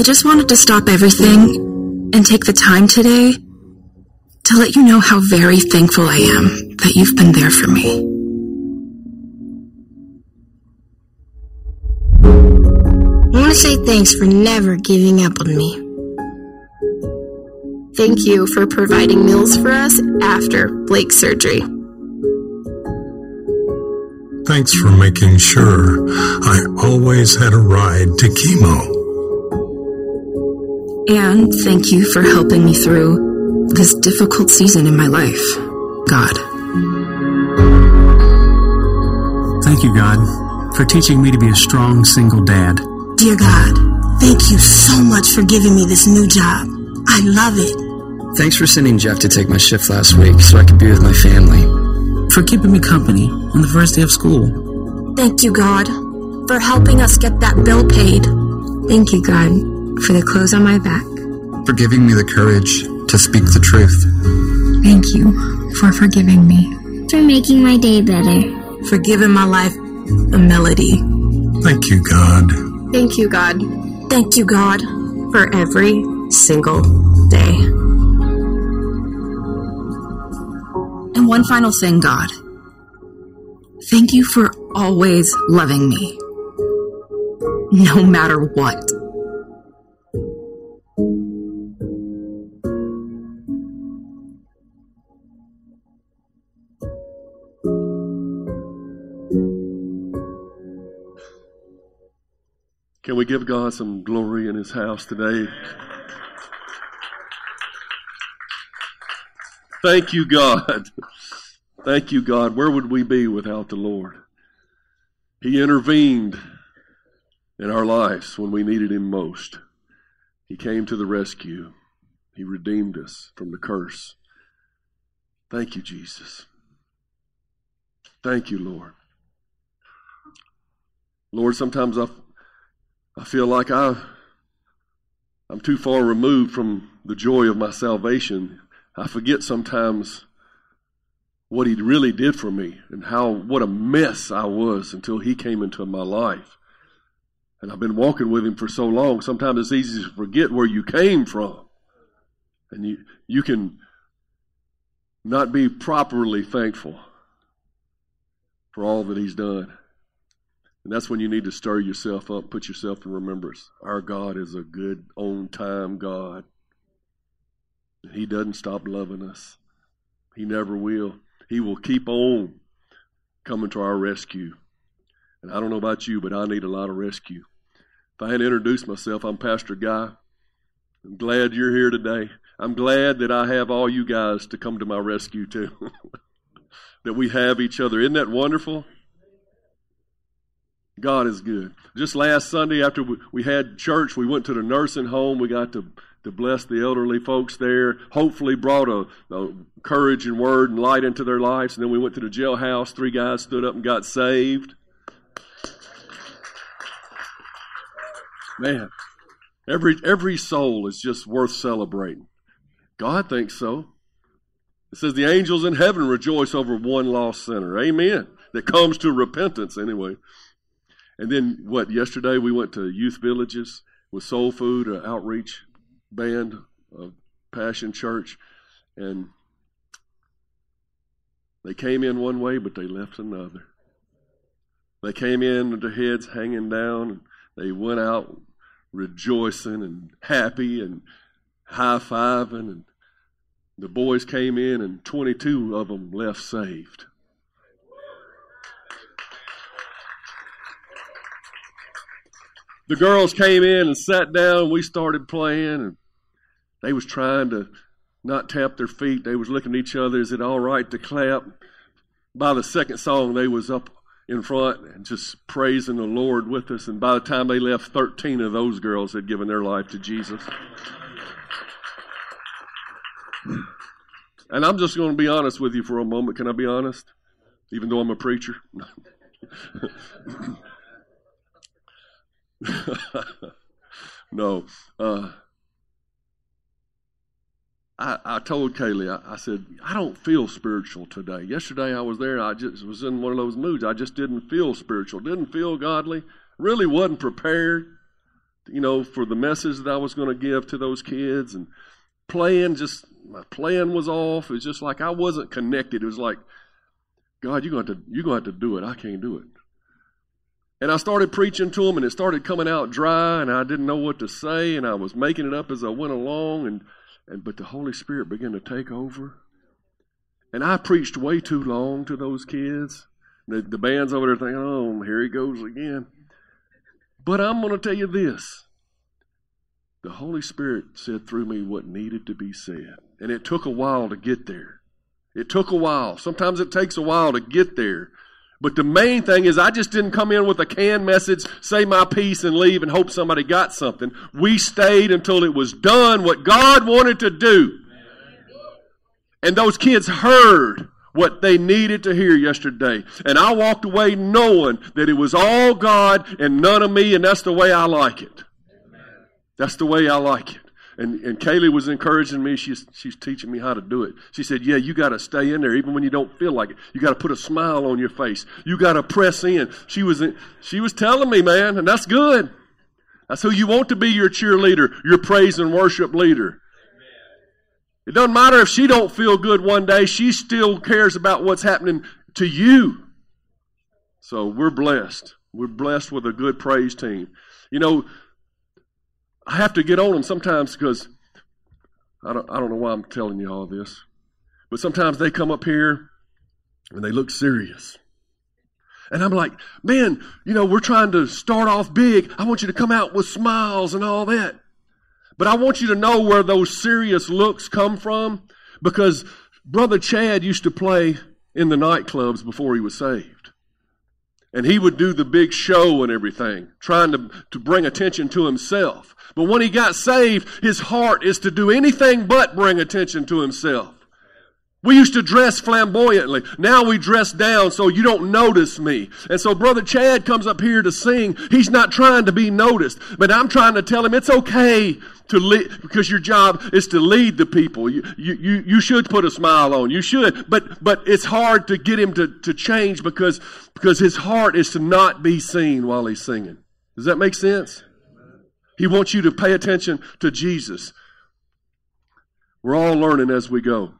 I just wanted to stop everything and take the time today to let you know how very thankful I am that you've been there for me. I want to say thanks for never giving up on me. Thank you for providing meals for us after Blake's surgery. Thanks for making sure I always had a ride to chemo. And thank you for helping me through this difficult season in my life, God. Thank you, God, for teaching me to be a strong single dad. Dear God, thank you so much for giving me this new job. I love it. Thanks for sending Jeff to take my shift last week so I could be with my family. For keeping me company on the first day of school. Thank you, God, for helping us get that bill paid. Thank you, God, for the clothes on my back. For giving me the courage to speak the truth. Thank you for forgiving me. For making my day better. For giving my life a melody. Thank you, God. Thank you, God. Thank you, God, for every single day. And one final thing, God. Thank you for always loving me. No matter what. We give God some glory in His house today? Thank you, God. Thank you, God. Where would we be without the Lord? He intervened in our lives when we needed Him most. He came to the rescue. He redeemed us from the curse. Thank you, Jesus. Thank you, Lord. Lord, sometimes I I feel like I, I'm too far removed from the joy of my salvation. I forget sometimes what He really did for me and how what a mess I was until He came into my life. And I've been walking with Him for so long. Sometimes it's easy to forget where you came from, and you you can not be properly thankful for all that He's done. And that's when you need to stir yourself up, put yourself in remembrance. Our God is a good, on time God. He doesn't stop loving us, He never will. He will keep on coming to our rescue. And I don't know about you, but I need a lot of rescue. If I hadn't introduced myself, I'm Pastor Guy. I'm glad you're here today. I'm glad that I have all you guys to come to my rescue, too. that we have each other. Isn't that wonderful? God is good. Just last Sunday, after we had church, we went to the nursing home. We got to, to bless the elderly folks there. Hopefully, brought a, a courage and word and light into their lives. And then we went to the jailhouse. Three guys stood up and got saved. Man, every every soul is just worth celebrating. God thinks so. It says the angels in heaven rejoice over one lost sinner. Amen. That comes to repentance anyway. And then what? Yesterday we went to youth villages with Soul Food, an outreach band of Passion Church, and they came in one way, but they left another. They came in with their heads hanging down, and they went out rejoicing and happy and high fiving, and the boys came in, and 22 of them left saved. The girls came in and sat down we started playing and they was trying to not tap their feet they was looking at each other is it all right to clap by the second song they was up in front and just praising the Lord with us. And by the time they left, 13 of those girls had given their life to Jesus. And I'm just going to be honest with you for a moment. Can I be honest? Even though I'm a preacher? no. Uh, I, I told Kaylee, I, I, said, I don't feel spiritual today. Yesterday I was there, I just was in one of those moods. I just didn't feel spiritual, didn't feel godly, really wasn't prepared, you know, for the message that I was going to give to those kids. And playing, just, my plan was off. It was just like I wasn't connected. It was like, God, you're going to, you're going to have to do it. I can't do it. And I started preaching to them, and it started coming out dry, and I didn't know what to say, and I was making it up as I went along, and and but the Holy Spirit began to take over. And I preached way too long to those kids. The, the band's over there thinking, oh, here he goes again. But I'm going to tell you this. The Holy Spirit said through me what needed to be said. And it took a while to get there. It took a while. Sometimes it takes a while to get there. But the main thing is, I just didn't come in with a canned message, say my piece, and leave and hope somebody got something. We stayed until it was done what God wanted to do. And those kids heard what they needed to hear yesterday. And I walked away knowing that it was all God and none of me, and that's the way I like it. That's the way I like it. And, and Kaylee was encouraging me. She's, she's teaching me how to do it. She said, Yeah, you got to stay in there even when you don't feel like it. You got to put a smile on your face. You got to press in. She was, she was telling me, man, and that's good. That's who you want to be your cheerleader, your praise and worship leader. It doesn't matter if she don't feel good one day. She still cares about what's happening to you. So we're blessed. We're blessed with a good praise team. You know, I have to get on them sometimes because I don't, I don't know why I'm telling you all this, but sometimes they come up here and they look serious. And I'm like, man, you know, we're trying to start off big. I want you to come out with smiles and all that. But I want you to know where those serious looks come from because Brother Chad used to play in the nightclubs before he was saved. And he would do the big show and everything, trying to, to bring attention to himself. But when he got saved, his heart is to do anything but bring attention to himself. We used to dress flamboyantly. Now we dress down so you don't notice me. And so Brother Chad comes up here to sing. He's not trying to be noticed, but I'm trying to tell him it's okay to lead, because your job is to lead the people. You, you, you should put a smile on. You should, but, but it's hard to get him to, to change because, because his heart is to not be seen while he's singing. Does that make sense? He wants you to pay attention to Jesus. We're all learning as we go.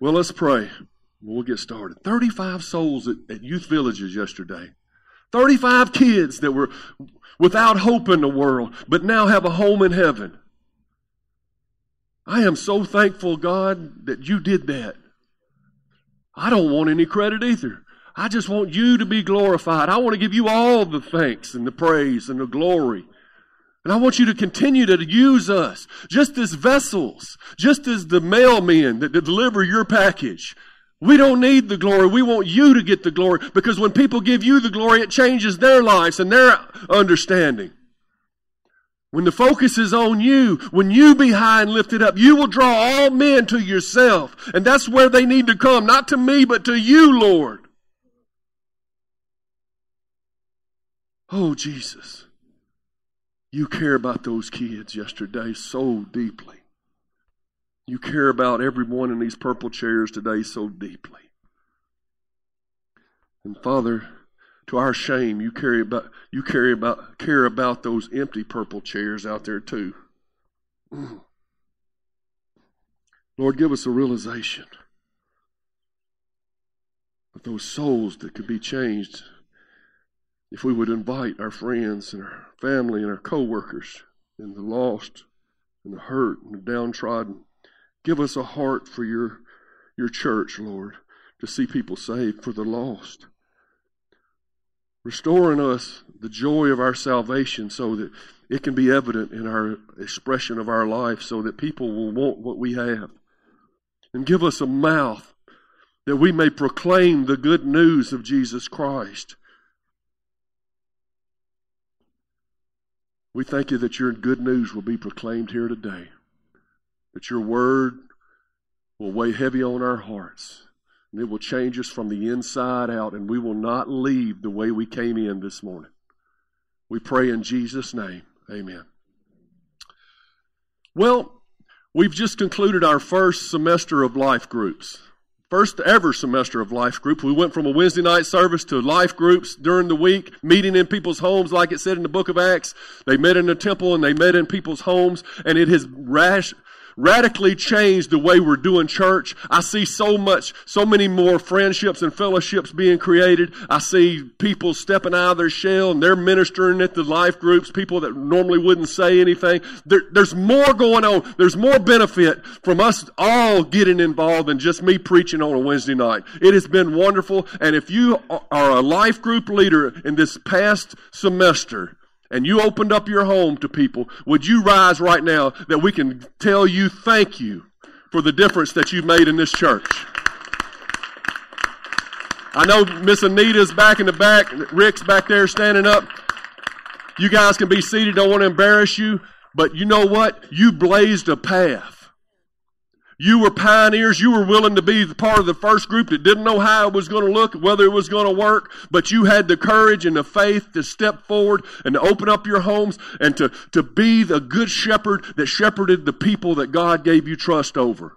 Well, let's pray. We'll get started. 35 souls at, at, youth villages yesterday. 35 kids that were without hope in the world, but now have a home in heaven. I am so thankful, God, that you did that. I don't want any credit either. I just want you to be glorified. I want to give you all the thanks and the praise and the glory. And I want you to continue to use us just as vessels, just as the mailmen that deliver your package. We don't need the glory. We want you to get the glory because when people give you the glory, it changes their lives and their understanding. When the focus is on you, when you be high and lifted up, you will draw all men to yourself. And that's where they need to come, not to me, but to you, Lord. Oh, Jesus. You care about those kids yesterday so deeply. You care about everyone in these purple chairs today so deeply. And Father, to our shame, you care about you care about care about those empty purple chairs out there too. Lord, give us a realization of those souls that could be changed if we would invite our friends and our family and our co-workers and the lost and the hurt and the downtrodden give us a heart for your your church lord to see people saved for the lost restoring us the joy of our salvation so that it can be evident in our expression of our life so that people will want what we have and give us a mouth that we may proclaim the good news of Jesus Christ. We thank you that your good news will be proclaimed here today, that your word will weigh heavy on our hearts, and it will change us from the inside out, and we will not leave the way we came in this morning. We pray in Jesus' name. Amen. Well, we've just concluded our first semester of life groups first ever semester of life group. We went from a Wednesday night service to life groups during the week, meeting in people's homes, like it said in the book of Acts. They met in the temple and they met in people's homes, and it has rash, radically changed the way we're doing church. I see so much, so many more friendships and fellowships being created. I see people stepping out of their shell and they're ministering at the life groups, people that normally wouldn't say anything. There, there's more going on. There's more benefit from us all getting involved than just me preaching on a Wednesday night. It has been wonderful. And if you are a life group leader in this past semester, and you opened up your home to people, would you rise right now that we can tell you thank you for the difference that you've made in this church? I know Miss Anita's back in the back, Rick's back there standing up. You guys can be seated, don't want to embarrass you, but you know what? You blazed a path. You were pioneers. You were willing to be part of the first group that didn't know how it was going to look, whether it was going to work, but you had the courage and the faith to step forward and to open up your homes and to, to be the good shepherd that shepherded the people that God gave you trust over.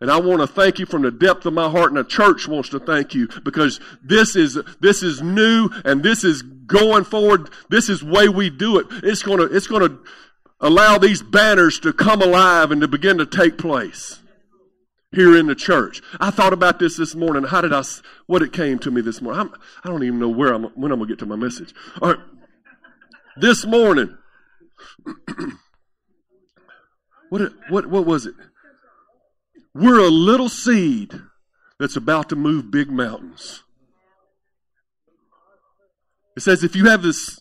And I want to thank you from the depth of my heart, and the church wants to thank you because this is this is new and this is going forward. This is way we do it. It's gonna it's gonna allow these banners to come alive and to begin to take place here in the church. I thought about this this morning. How did I, what it came to me this morning? I'm, I do not even know where I'm, when I'm going to get to my message. All right. This morning, what, what, what was it? We're a little seed that's about to move big mountains. It says if you have this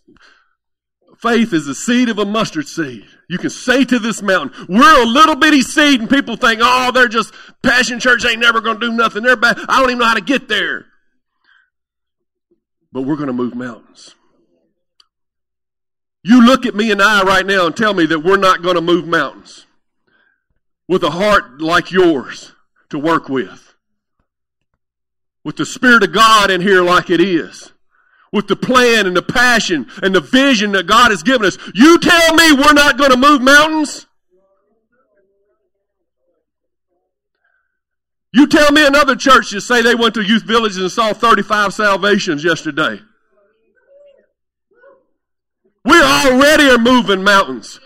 faith is the seed of a mustard seed. You can say to this mountain, we're a little bitty seed, and people think, oh, they're just, Passion Church ain't never going to do nothing. They're bad. I don't even know how to get there. But we're going to move mountains. You look at me and I right now and tell me that we're not going to move mountains with a heart like yours to work with. With the Spirit of God in here like it is with the plan and the passion and the vision that God has given us. You tell me we're not going to move mountains? You tell me another church to say they went to youth villages and saw 35 salvations yesterday. We already are moving mountains.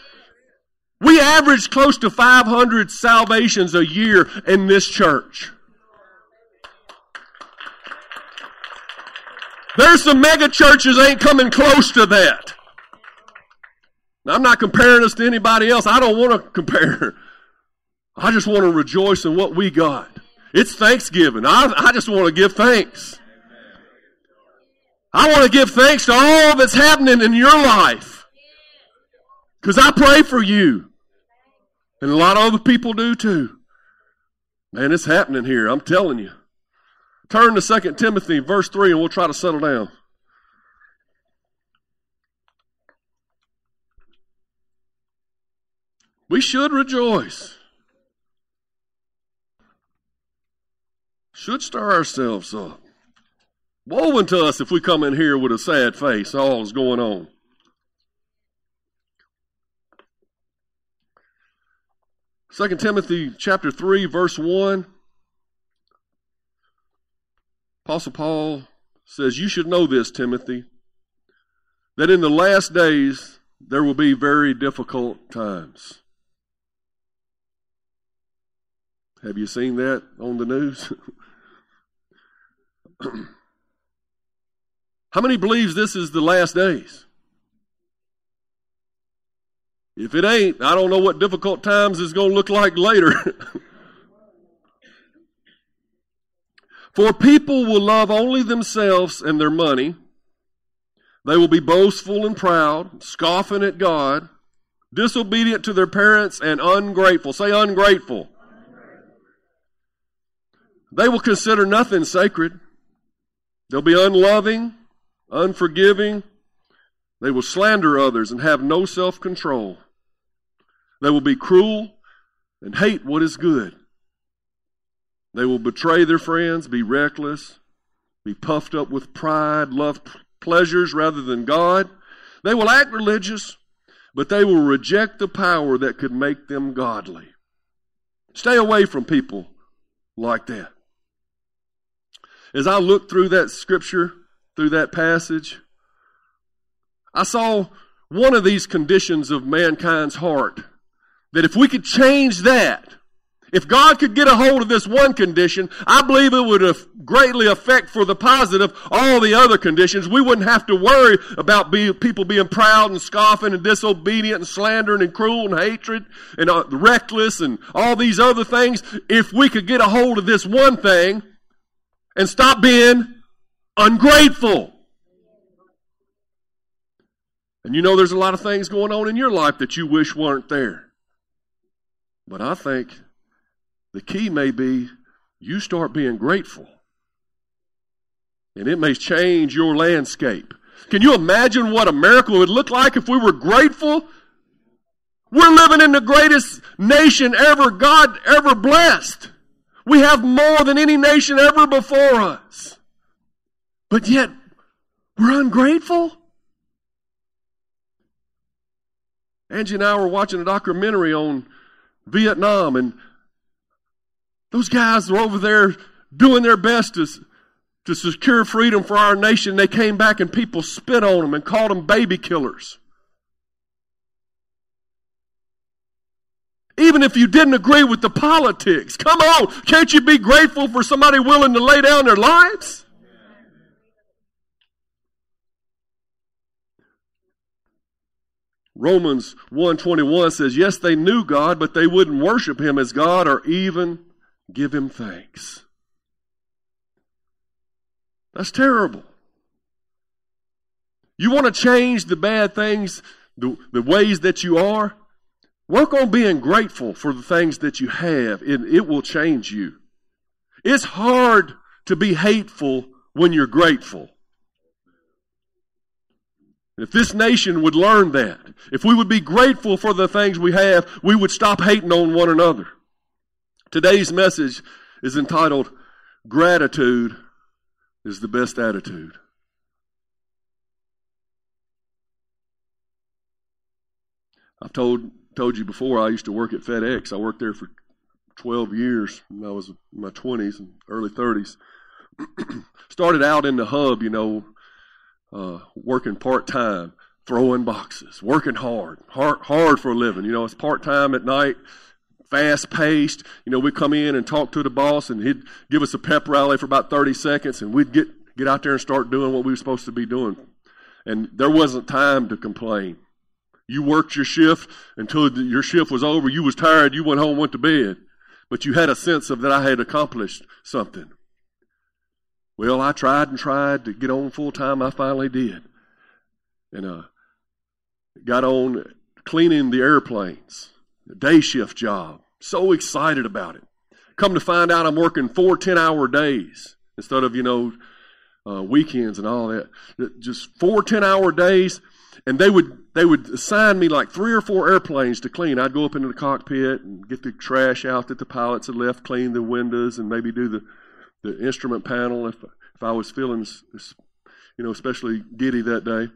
We average close to 500 salvations a year in this church. There's some mega churches ain't coming close to that. Now, I'm not comparing us to anybody else. I don't want to compare. I just want to rejoice in what we got. It's Thanksgiving. I, I just want to give thanks. I want to give thanks to all that's happening in your life. Because I pray for you. And a lot of other people do too. Man, it's happening here. I'm telling you. Turn to 2 Timothy, verse 3, and we'll try to settle down. We should rejoice. Should stir ourselves up. Woe unto us if we come in here with a sad face, all is going on. Second Timothy chapter 3, verse 1. Apostle Paul says, You should know this, Timothy, that in the last days there will be very difficult times. Have you seen that on the news? How many believes this is the last days? If it ain't, I don't know what difficult times is going to look like later. For people will love only themselves and their money. They will be boastful and proud, scoffing at God, disobedient to their parents, and ungrateful. Say ungrateful. They will consider nothing sacred. They'll be unloving, unforgiving. They will slander others and have no self control. They will be cruel and hate what is good. They will betray their friends, be reckless, be puffed up with pride, love pleasures rather than God. They will act religious, but they will reject the power that could make them godly. Stay away from people like that. As I looked through that scripture, through that passage, I saw one of these conditions of mankind's heart that if we could change that, if God could get a hold of this one condition, I believe it would greatly affect for the positive all the other conditions. We wouldn't have to worry about be, people being proud and scoffing and disobedient and slandering and cruel and hatred and uh, reckless and all these other things. If we could get a hold of this one thing and stop being ungrateful. And you know there's a lot of things going on in your life that you wish weren't there. But I think the key may be you start being grateful. And it may change your landscape. Can you imagine what America would look like if we were grateful? We're living in the greatest nation ever God ever blessed. We have more than any nation ever before us. But yet, we're ungrateful. Angie and I were watching a documentary on Vietnam, and those guys were over there doing their best to, to secure freedom for our nation. They came back and people spit on them and called them baby killers. Even if you didn't agree with the politics, come on, can't you be grateful for somebody willing to lay down their lives? Romans 121 says, yes, they knew God, but they wouldn't worship him as God or even give him thanks. That's terrible. You want to change the bad things, the, the ways that you are? Work on being grateful for the things that you have, and it will change you. It's hard to be hateful when you're grateful. If this nation would learn that, if we would be grateful for the things we have, we would stop hating on one another. Today's message is entitled Gratitude is the Best Attitude. I've told told you before I used to work at FedEx. I worked there for 12 years I was in my 20s and early 30s. Started out in the hub, you know, uh, working part time, throwing boxes, working hard, hard, hard for a living. You know, it's part time at night, fast paced. You know, we'd come in and talk to the boss, and he'd give us a pep rally for about 30 seconds, and we'd get get out there and start doing what we were supposed to be doing. And there wasn't time to complain. You worked your shift until your shift was over. You was tired. You went home, went to bed, but you had a sense of that I had accomplished something. Well, I tried and tried to get on full time. I finally did. And uh, got on cleaning the airplanes, day shift job. So excited about it. Come to find out I'm working four 10 hour days instead of, you know, uh, weekends and all that. Just four 10 hour days. And they would, they would assign me like three or four airplanes to clean. I'd go up into the cockpit and get the trash out that the pilots had left, clean the windows, and maybe do the the instrument panel if if I was feeling, you know, especially giddy that day.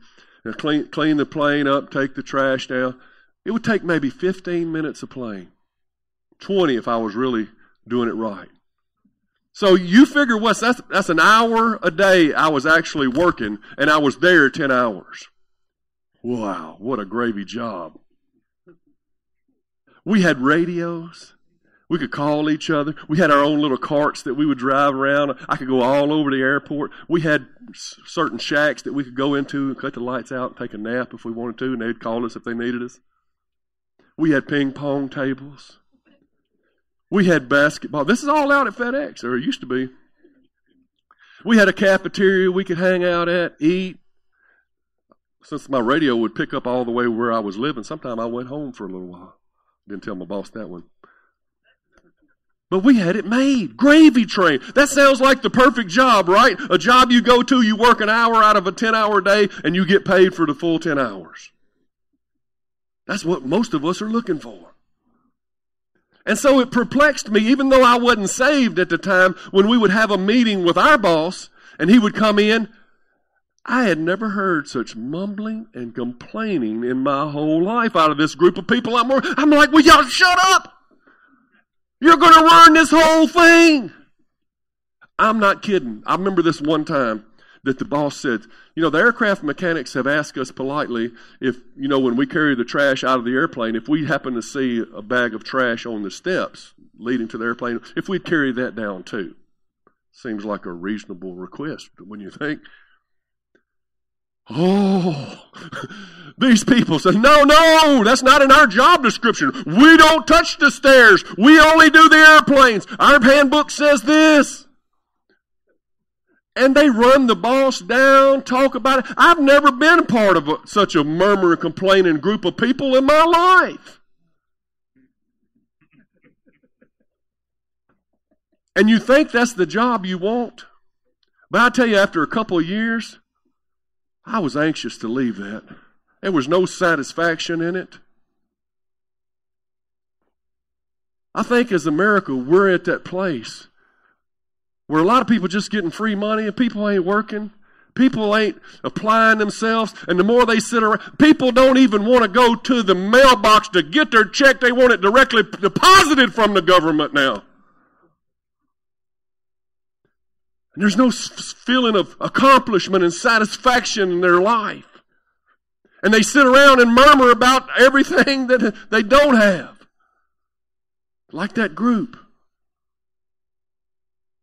And clean clean the plane up, take the trash down. It would take maybe 15 minutes of plane, 20 if I was really doing it right. So you figure what's that's that's an hour a day I was actually working, and I was there 10 hours. Wow, what a gravy job. We had radios. We could call each other. We had our own little carts that we would drive around. I could go all over the airport. We had certain shacks that we could go into and cut the lights out and take a nap if we wanted to, and they'd call us if they needed us. We had ping pong tables. We had basketball. This is all out at FedEx, or it used to be. We had a cafeteria we could hang out at, eat. Since my radio would pick up all the way where I was living, sometime I went home for a little while. Didn't tell my boss that one. But we had it made. Gravy train. That sounds like the perfect job, right? A job you go to, you work an hour out of a 10 hour day, and you get paid for the full 10 hours. That's what most of us are looking for. And so it perplexed me, even though I wasn't saved at the time, when we would have a meeting with our boss and he would come in. I had never heard such mumbling and complaining in my whole life out of this group of people. I'm, I'm like, well, y'all shut up. You're going to ruin this whole thing. I'm not kidding. I remember this one time that the boss said, you know, the aircraft mechanics have asked us politely if, you know, when we carry the trash out of the airplane, if we happen to see a bag of trash on the steps leading to the airplane, if we'd carry that down too. Seems like a reasonable request when you think. Oh, these people say, no, no, that's not in our job description. We don't touch the stairs. We only do the airplanes. Our handbook says this. And they run the boss down, talk about it. I've never been a part of a, such a murmuring, complaining group of people in my life. And you think that's the job you want? But I tell you, after a couple of years, I was anxious to leave that. There was no satisfaction in it. I think as America, we're at that place where a lot of people just getting free money and people ain't working. People ain't applying themselves, and the more they sit around, people don't even want to go to the mailbox to get their check. They want it directly deposited from the government now. And there's no feeling of accomplishment and satisfaction in their life. And they sit around and murmur about everything that they don't have. Like that group.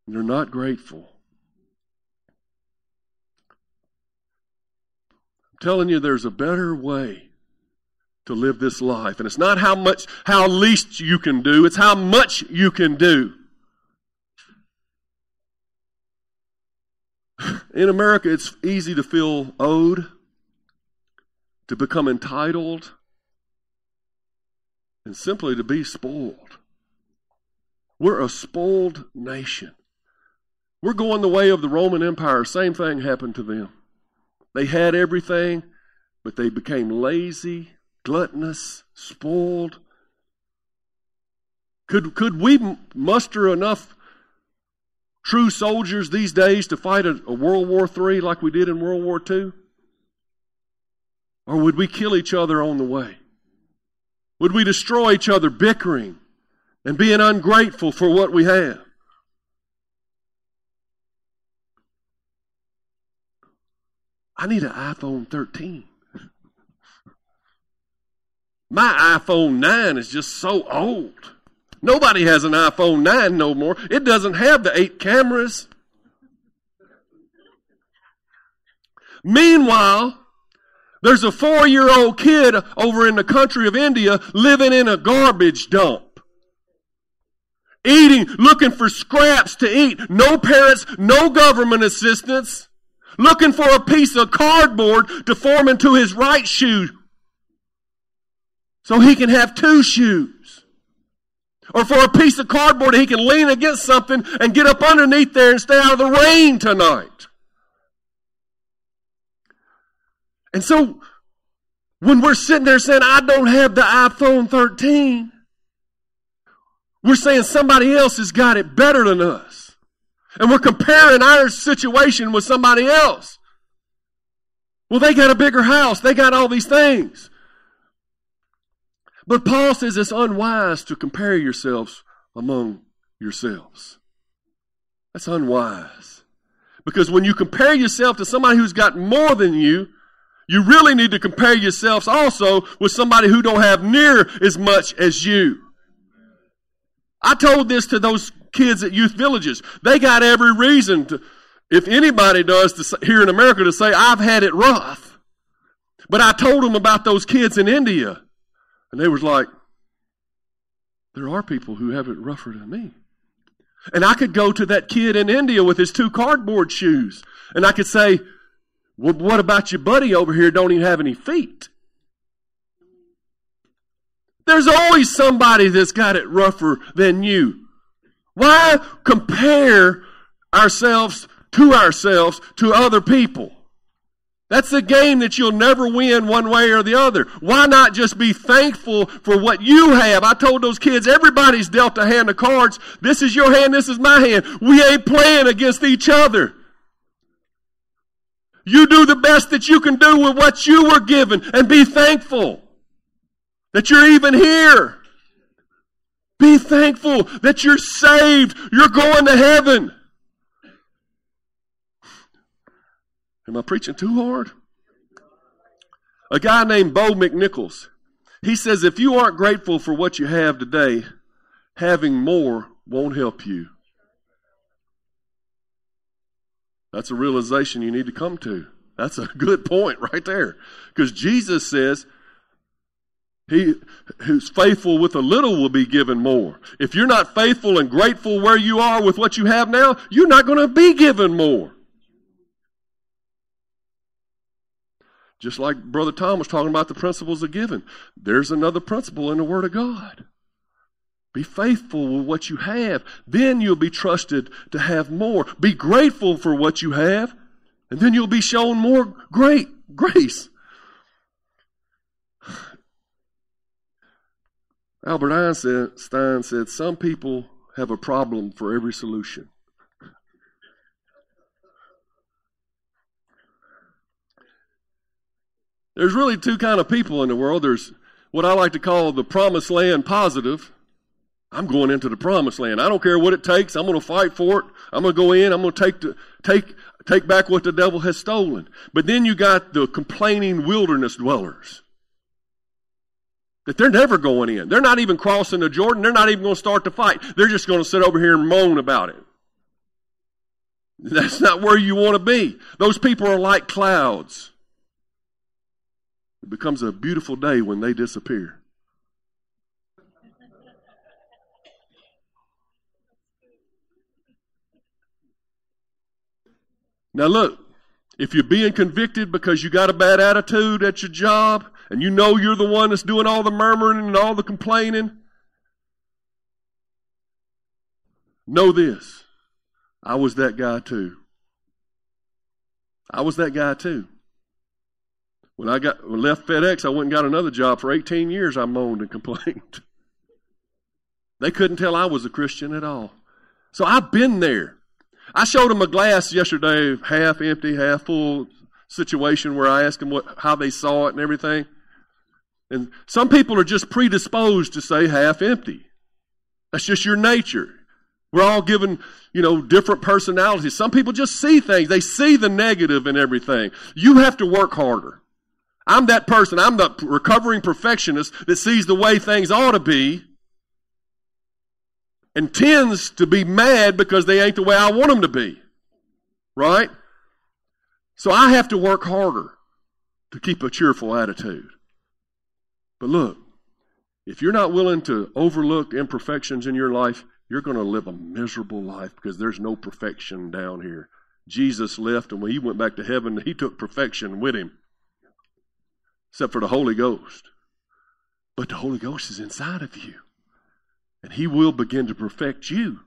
They're not grateful. I'm telling you, there's a better way to live this life. And it's not how much, how least you can do, it's how much you can do. In America, it's easy to feel owed, to become entitled, and simply to be spoiled. We're a spoiled nation. We're going the way of the Roman Empire. Same thing happened to them. They had everything, but they became lazy, gluttonous, spoiled. Could, could we muster enough true soldiers these days to fight a, a World War III like we did in World War II? Or would we kill each other on the way? Would we destroy each other bickering and being ungrateful for what we have? I need an iPhone 13. My iPhone 9 is just so old. Nobody has an iPhone 9 no more. It doesn't have the eight cameras. Meanwhile, there's a four year old kid over in the country of India living in a garbage dump. Eating, looking for scraps to eat. No parents, no government assistance. Looking for a piece of cardboard to form into his right shoe. So he can have two shoes. Or for a piece of cardboard he can lean against something and get up underneath there and stay out of the rain tonight. And so, when we're sitting there saying, I don't have the iPhone 13, we're saying somebody else has got it better than us. And we're comparing our situation with somebody else. Well, they got a bigger house. They got all these things. But Paul says it's unwise to compare yourselves among yourselves. That's unwise. Because when you compare yourself to somebody who's got more than you, you really need to compare yourselves also with somebody who don't have near as much as you. I told this to those kids at youth villages. They got every reason to, if anybody does to, here in America, to say, I've had it rough. But I told them about those kids in India. And they was like, there are people who have it rougher than me. And I could go to that kid in India with his two cardboard shoes. And I could say, well, what about your buddy over here don't even have any feet? There's always somebody that's got it rougher than you. Why compare ourselves to ourselves to other people? That's a game that you'll never win one way or the other. Why not just be thankful for what you have? I told those kids, everybody's dealt a hand of cards. This is your hand, this is my hand. We ain't playing against each other. You do the best that you can do with what you were given and be thankful that you're even here. Be thankful that you're saved. You're going to heaven. Am I preaching too hard? A guy named Bo McNichols. He says if you aren't grateful for what you have today, having more won't help you. That's a realization you need to come to. That's a good point right there. Because Jesus says, he who's faithful with a little will be given more. If you're not faithful and grateful where you are with what you have now, you're not going to be given more. Just like Brother Tom was talking about the principles of giving, there's another principle in the Word of God. Be faithful with what you have. Then you'll be trusted to have more. Be grateful for what you have, and then you'll be shown more great grace. Albert Einstein said, Some people have a problem for every solution. There's really two kind of people in the world. There's what I like to call the promised land positive. I'm going into the promised land. I don't care what it takes. I'm going to fight for it. I'm going to go in. I'm going to take the, take take back what the devil has stolen. But then you got the complaining wilderness dwellers. That they're never going in. They're not even crossing the Jordan. They're not even going to start the fight. They're just going to sit over here and moan about it. That's not where you want to be. Those people are like clouds. It becomes a beautiful day when they disappear. Now, look, if you're being convicted because you got a bad attitude at your job and you know you're the one that's doing all the murmuring and all the complaining, know this. I was that guy too. I was that guy too. When I got when left FedEx, I went and got another job. For 18 years, I moaned and complained. they couldn't tell I was a Christian at all. So I've been there. I showed them a glass yesterday, half empty, half full situation where I asked them what, how they saw it and everything. And some people are just predisposed to say half empty. That's just your nature. We're all given, you know, different personalities. Some people just see things. They see the negative in everything. You have to work harder. I'm that person. I'm the recovering perfectionist that sees the way things ought to be and tends to be mad because they ain't the way I want them to be. Right? So I have to work harder to keep a cheerful attitude. But look, if you're not willing to overlook imperfections in your life, you're going to live a miserable life because there's no perfection down here. Jesus left, and when he went back to heaven, he took perfection with him except for the Holy Ghost. But the Holy Ghost is inside of you, and He will begin to perfect you.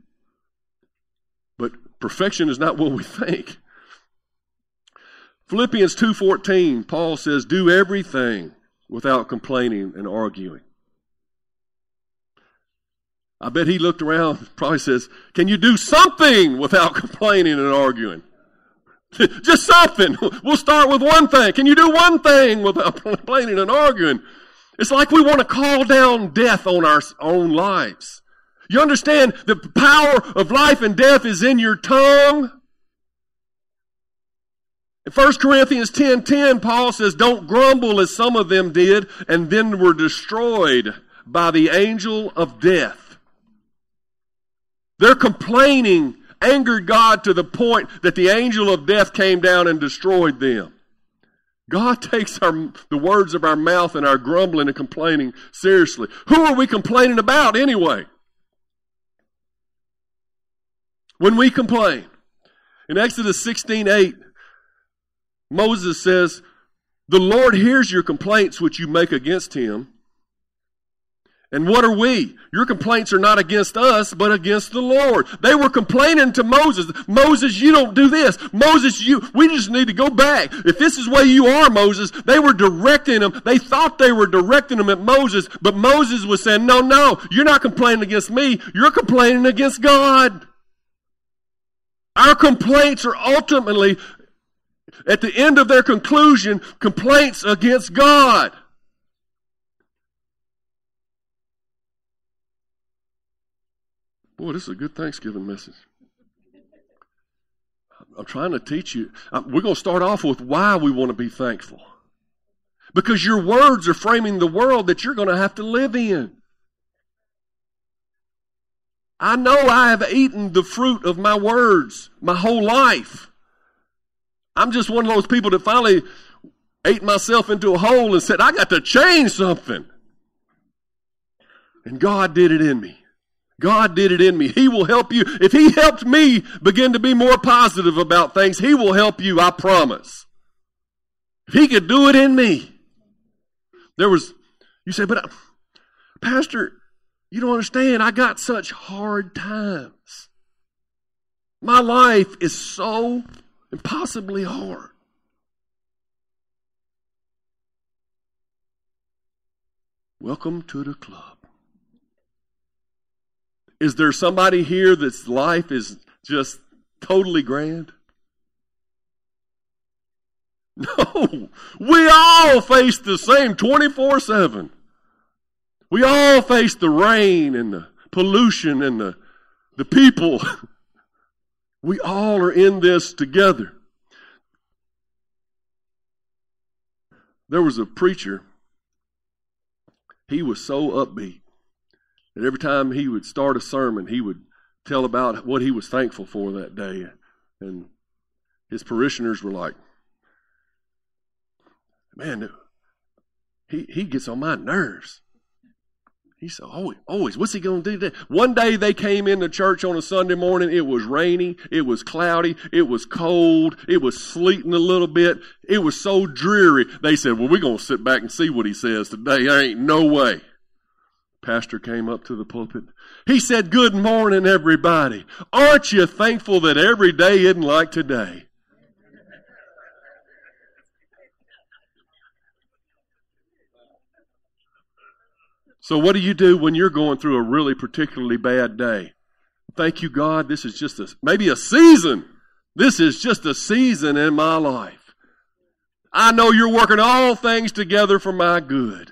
But perfection is not what we think. Philippians 2:14, Paul says, "Do everything without complaining and arguing." I bet he looked around, probably says, "Can you do something without complaining and arguing?" Just something. We'll start with one thing. Can you do one thing without complaining and arguing? It's like we want to call down death on our own lives. You understand the power of life and death is in your tongue? In 1 Corinthians 10 10, Paul says, Don't grumble as some of them did, and then were destroyed by the angel of death. They're complaining angered God to the point that the angel of death came down and destroyed them. God takes our, the words of our mouth and our grumbling and complaining seriously. Who are we complaining about anyway? When we complain. In Exodus 16 8, Moses says, The Lord hears your complaints which you make against him, And what are we? Your complaints are not against us, but against the Lord. They were complaining to Moses. Moses, you don't do this. Moses, you, we just need to go back. If this is where you are, Moses, they were directing them. They thought they were directing them at Moses, but Moses was saying, no, no, you're not complaining against me. You're complaining against God. Our complaints are ultimately, at the end of their conclusion, complaints against God. Boy, this is a good Thanksgiving message. I'm trying to teach you. We're going to start off with why we want to be thankful. Because your words are framing the world that you're going to have to live in. I know I have eaten the fruit of my words my whole life. I'm just one of those people that finally ate myself into a hole and said, I got to change something. And God did it in me. God did it in me. He will help you. If He helped me begin to be more positive about things, He will help you, I promise. If He could do it in me. There was, you say, but uh, Pastor, you don't understand. I got such hard times. My life is so impossibly hard. Welcome to the club. Is there somebody here that's life is just totally grand? No. We all face the same 24 7. We all face the rain and the pollution and the, the people. We all are in this together. There was a preacher, he was so upbeat that every time he would start a sermon, he would tell about what he was thankful for that day. And his parishioners were like, man, he, he gets on my nerves. He said, always, always, what's he going to do today? One day they came into church on a Sunday morning. It was rainy. It was cloudy. It was cold. It was sleeting a little bit. It was so dreary. They said, well, we're going to sit back and see what he says today. There ain't no way. Pastor came up to the pulpit. He said, good morning, everybody. Aren't you thankful that every day isn't like today? So, what do you do when you're going through a really particularly bad day? Thank you, God. This is just a, maybe a season. This is just a season in my life. I know you're working all things together for my good.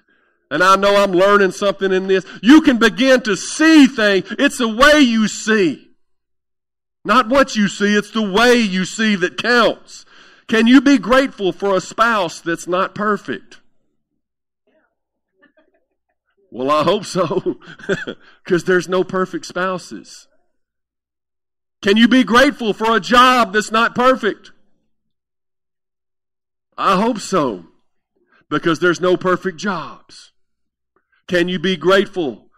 And I know I'm learning something in this. You can begin to see things. It's the way you see. Not what you see, it's the way you see that counts. Can you be grateful for a spouse that's not perfect? Well, I hope so, because there's no perfect spouses. Can you be grateful for a job that's not perfect? I hope so, because there's no perfect jobs. Can you be grateful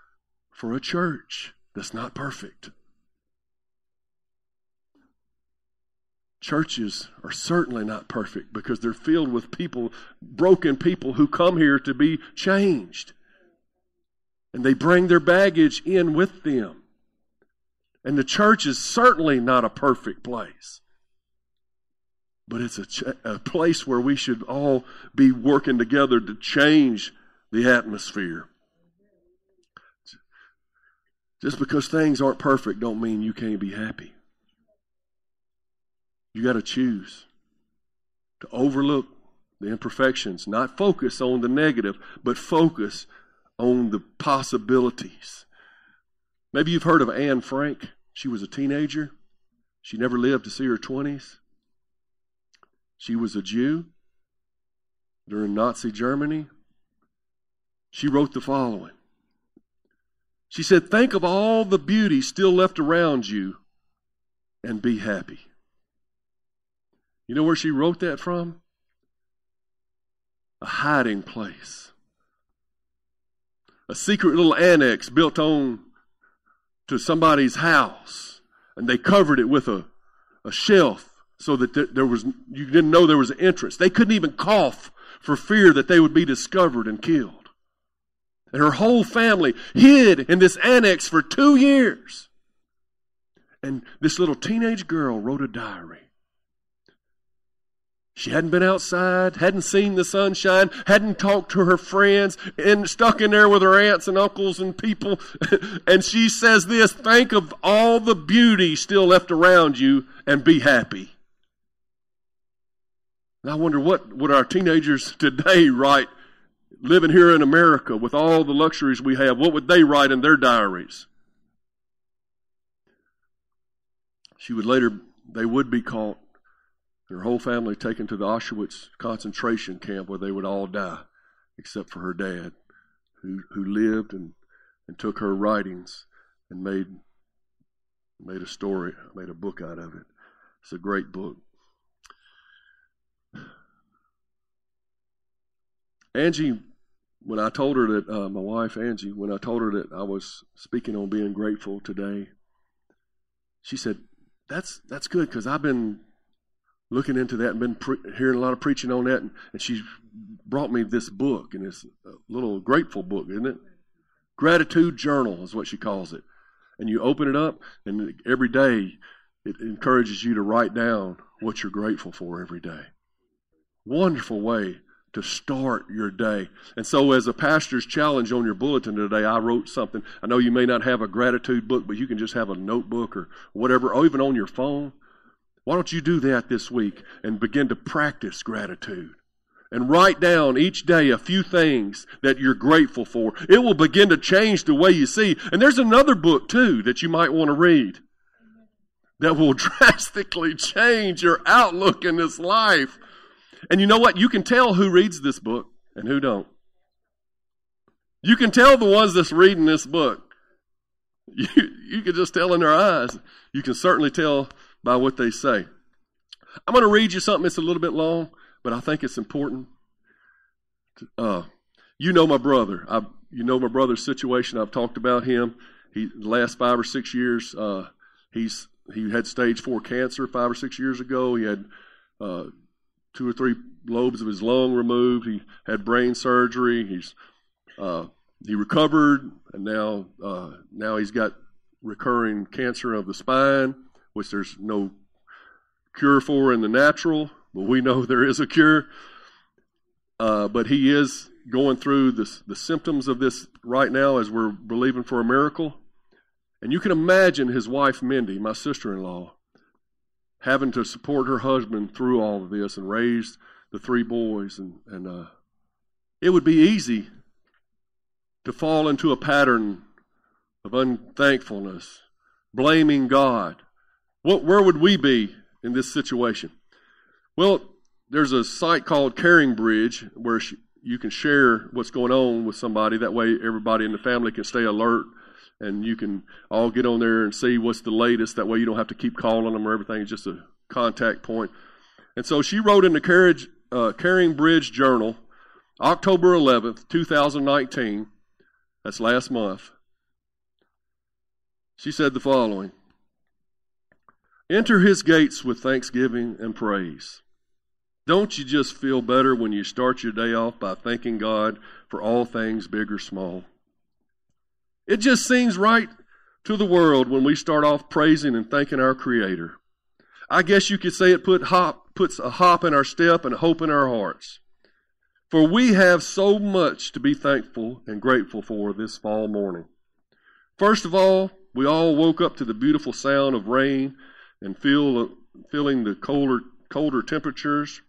for a church that's not perfect? Churches are certainly not perfect because they're filled with people, broken people who come here to be changed. And they bring their baggage in with them. And the church is certainly not a perfect place. But it's a, ch- a place where we should all be working together to change the atmosphere. Just because things aren't perfect don't mean you can't be happy. You got to choose to overlook the imperfections, not focus on the negative, but focus on the possibilities. Maybe you've heard of Anne Frank. She was a teenager. She never lived to see her 20s. She was a Jew during Nazi Germany. She wrote the following She said, Think of all the beauty still left around you and be happy. You know where she wrote that from? A hiding place a secret little annex built on to somebody's house, and they covered it with a, a shelf so that there, was you didn't know there was an entrance. They couldn't even cough for fear that they would be discovered and killed. And her whole family hid in this annex for two years. And this little teenage girl wrote a diary. She hadn't been outside, hadn't seen the sunshine, hadn't talked to her friends, and stuck in there with her aunts and uncles and people. and she says this think of all the beauty still left around you and be happy. And I wonder what would our teenagers today write, living here in America with all the luxuries we have, what would they write in their diaries? She would later, they would be caught her whole family taken to the Auschwitz concentration camp where they would all die, except for her dad, who, who lived and, and took her writings and made, made a story, made a book out of it. It's a great book. Angie, when I told her that, uh, my wife Angie, when I told her that I was speaking on being grateful today, she said, "That's that's good because I've been looking into that and been pre- hearing a lot of preaching on that. And, and she brought me this book, and it's a little grateful book, isn't it? Gratitude Journal is what she calls it. And you open it up, and every day it encourages you to write down what you're grateful for every day. Wonderful way to start your day. And so, as a pastor's challenge on your bulletin today, I wrote something. I know you may not have a gratitude book, but you can just have a notebook or whatever, or even on your phone. Why don't you do that this week and begin to practice gratitude? And write down each day a few things that you're grateful for. It will begin to change the way you see. And there's another book too that you might want to read that will drastically change your outlook in this life. And you know what? You can tell who reads this book and who don't. You can tell the ones that's reading this book. You, you can just tell in their eyes. You can certainly tell by what they say. I'm going to read you something that's a little bit long, but I think it's important. Uh, you know my brother. I, you know my brother's situation. I've talked about him. He the last five or six years, uh, he's he had stage four cancer five or six years ago. He had uh, two or three lobes of his lung removed. He had brain surgery. He's uh, he recovered, and now uh, now he's got recurring cancer of the spine which there's no cure for in the natural, but we know there is a cure. Uh, but he is going through this, the symptoms of this right now as we're believing for a miracle. And you can imagine his wife, Mindy, my sister in law, having to support her husband through all of this and raise the three boys. And, and uh, it would be easy to fall into a pattern of unthankfulness, blaming God, what, where would we be in this situation? Well, there's a site called Caring Bridge where you can share what's going on with somebody. That way, everybody in the family can stay alert and you can all get on there and see what's the latest. That way, you don't have to keep calling them or everything. It's just a contact point. And so she wrote in the Carriage, uh, Caring Bridge Journal, October 11th, 2019. That's last month. She said the following Enter his gates with thanksgiving and praise. Don't you just feel better when you start your day off by thanking God for all things big or small? It just seems right to the world when we start off praising and thanking our Creator. I guess you could say it put hop, puts a hop in our step and hope in our hearts. For we have so much to be thankful and grateful for this fall morning. First of all, we all woke up to the beautiful sound of rain and feel feeling the colder colder temperatures.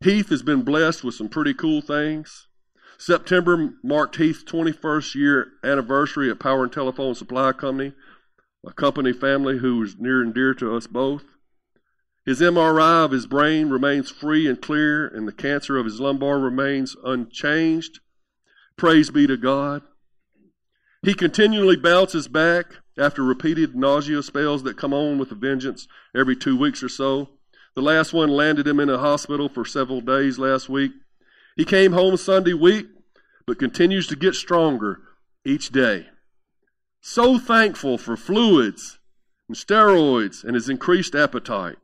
Heath has been blessed with some pretty cool things. September marked Heath's 21st year anniversary at Power and Telephone Supply Company, a company family who is near and dear to us both. His MRI of his brain remains free and clear, and the cancer of his lumbar remains unchanged. Praise be to God. He continually bounces back after repeated nausea spells that come on with a vengeance every two weeks or so. The last one landed him in a hospital for several days last week. He came home Sunday week, but continues to get stronger each day. So thankful for fluids and steroids and his increased appetite.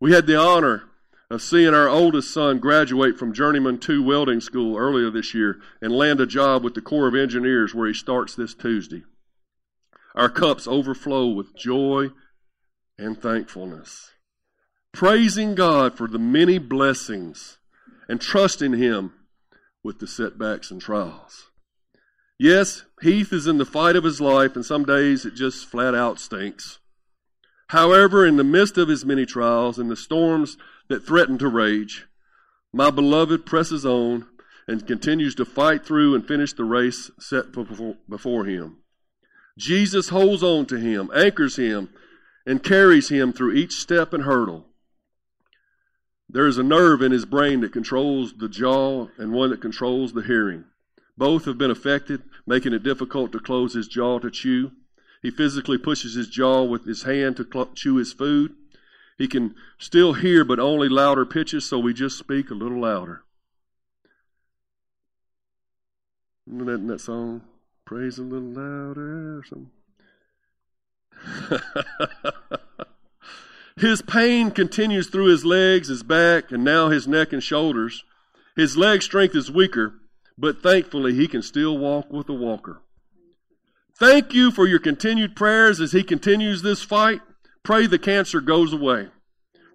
We had the honor of seeing our oldest son graduate from Journeyman 2 Welding School earlier this year and land a job with the Corps of Engineers where he starts this Tuesday. Our cups overflow with joy and thankfulness. Praising God for the many blessings and trusting Him with the setbacks and trials. Yes, Heath is in the fight of his life, and some days it just flat out stinks. However, in the midst of his many trials and the storms that threaten to rage, my beloved presses on and continues to fight through and finish the race set before him. Jesus holds on to him, anchors him, and carries him through each step and hurdle. There is a nerve in his brain that controls the jaw and one that controls the hearing. Both have been affected, making it difficult to close his jaw to chew. He physically pushes his jaw with his hand to cl- chew his food. He can still hear, but only louder pitches, so we just speak a little louder. Isn't that, in that song? Praise a little louder or something. his pain continues through his legs, his back, and now his neck and shoulders. His leg strength is weaker, but thankfully he can still walk with a walker. Thank you for your continued prayers as he continues this fight. Pray the cancer goes away.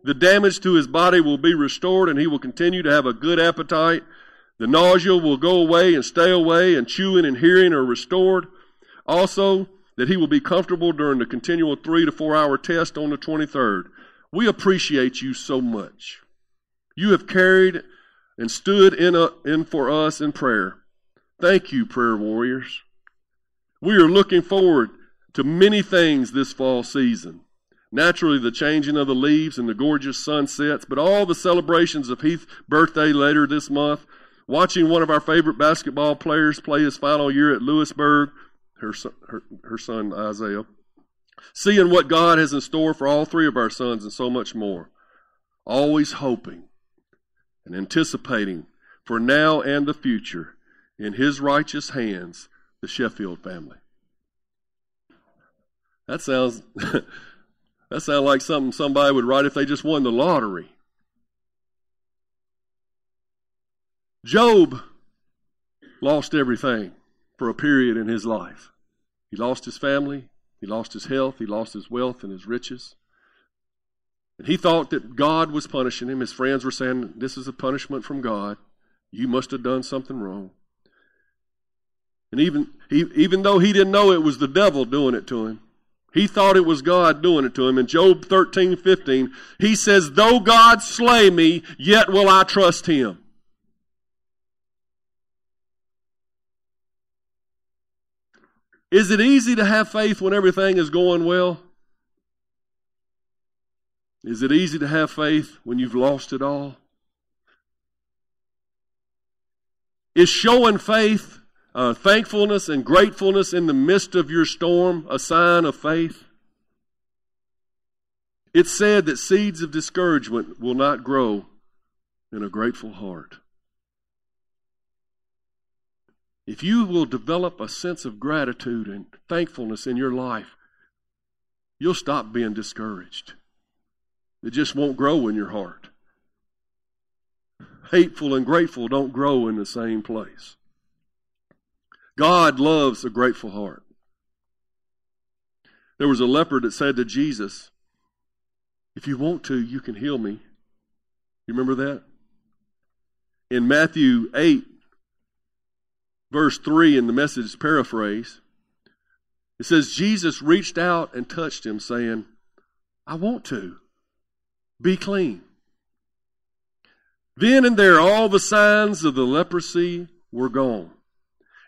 The damage to his body will be restored and he will continue to have a good appetite. The nausea will go away and stay away and chewing and hearing are restored. Also, that he will be comfortable during the continual three to four hour test on the 23rd. We appreciate you so much. You have carried and stood in, a, in for us in prayer. Thank you, prayer warriors. We are looking forward to many things this fall season. Naturally, the changing of the leaves and the gorgeous sunsets, but all the celebrations of Heath's birthday later this month, watching one of our favorite basketball players play his final year at Lewisburg, her son, her, her son Isaiah, seeing what God has in store for all three of our sons and so much more. Always hoping and anticipating for now and the future in his righteous hands the Sheffield family. That sounds that sounds like something somebody would write if they just won the lottery. Job lost everything for a period in his life. He lost his family, he lost his health, he lost his wealth and his riches. And he thought that God was punishing him. His friends were saying, This is a punishment from God. You must have done something wrong. And even, he, even though he didn't know it was the devil doing it to him, he thought it was God doing it to him. In Job 13, 15, he says, Though God slay me, yet will I trust him. Is it easy to have faith when everything is going well? Is it easy to have faith when you've lost it all? Is showing faith, uh, thankfulness, and gratefulness in the midst of your storm a sign of faith? It's said that seeds of discouragement will not grow in a grateful heart. If you will develop a sense of gratitude and thankfulness in your life, you'll stop being discouraged. It just won't grow in your heart. Hateful and grateful don't grow in the same place. God loves a grateful heart. There was a leper that said to Jesus, If you want to, you can heal me. You remember that? In Matthew 8, verse 3, in the message paraphrase, it says, Jesus reached out and touched him, saying, I want to. Be clean. Then and there, all the signs of the leprosy were gone.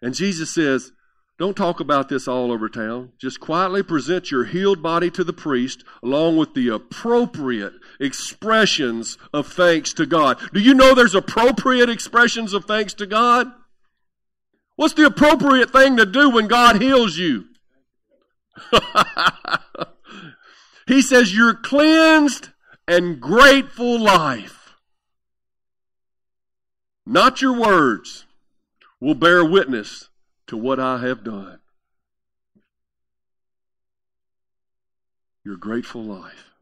And Jesus says, don't talk about this all over town. Just quietly present your healed body to the priest along with the appropriate expressions of thanks to God. Do you know there's appropriate expressions of thanks to God? What's the appropriate thing to do when God heals you? he says, You're cleansed and grateful life. Not your words will bear witness to what I have done. Your grateful life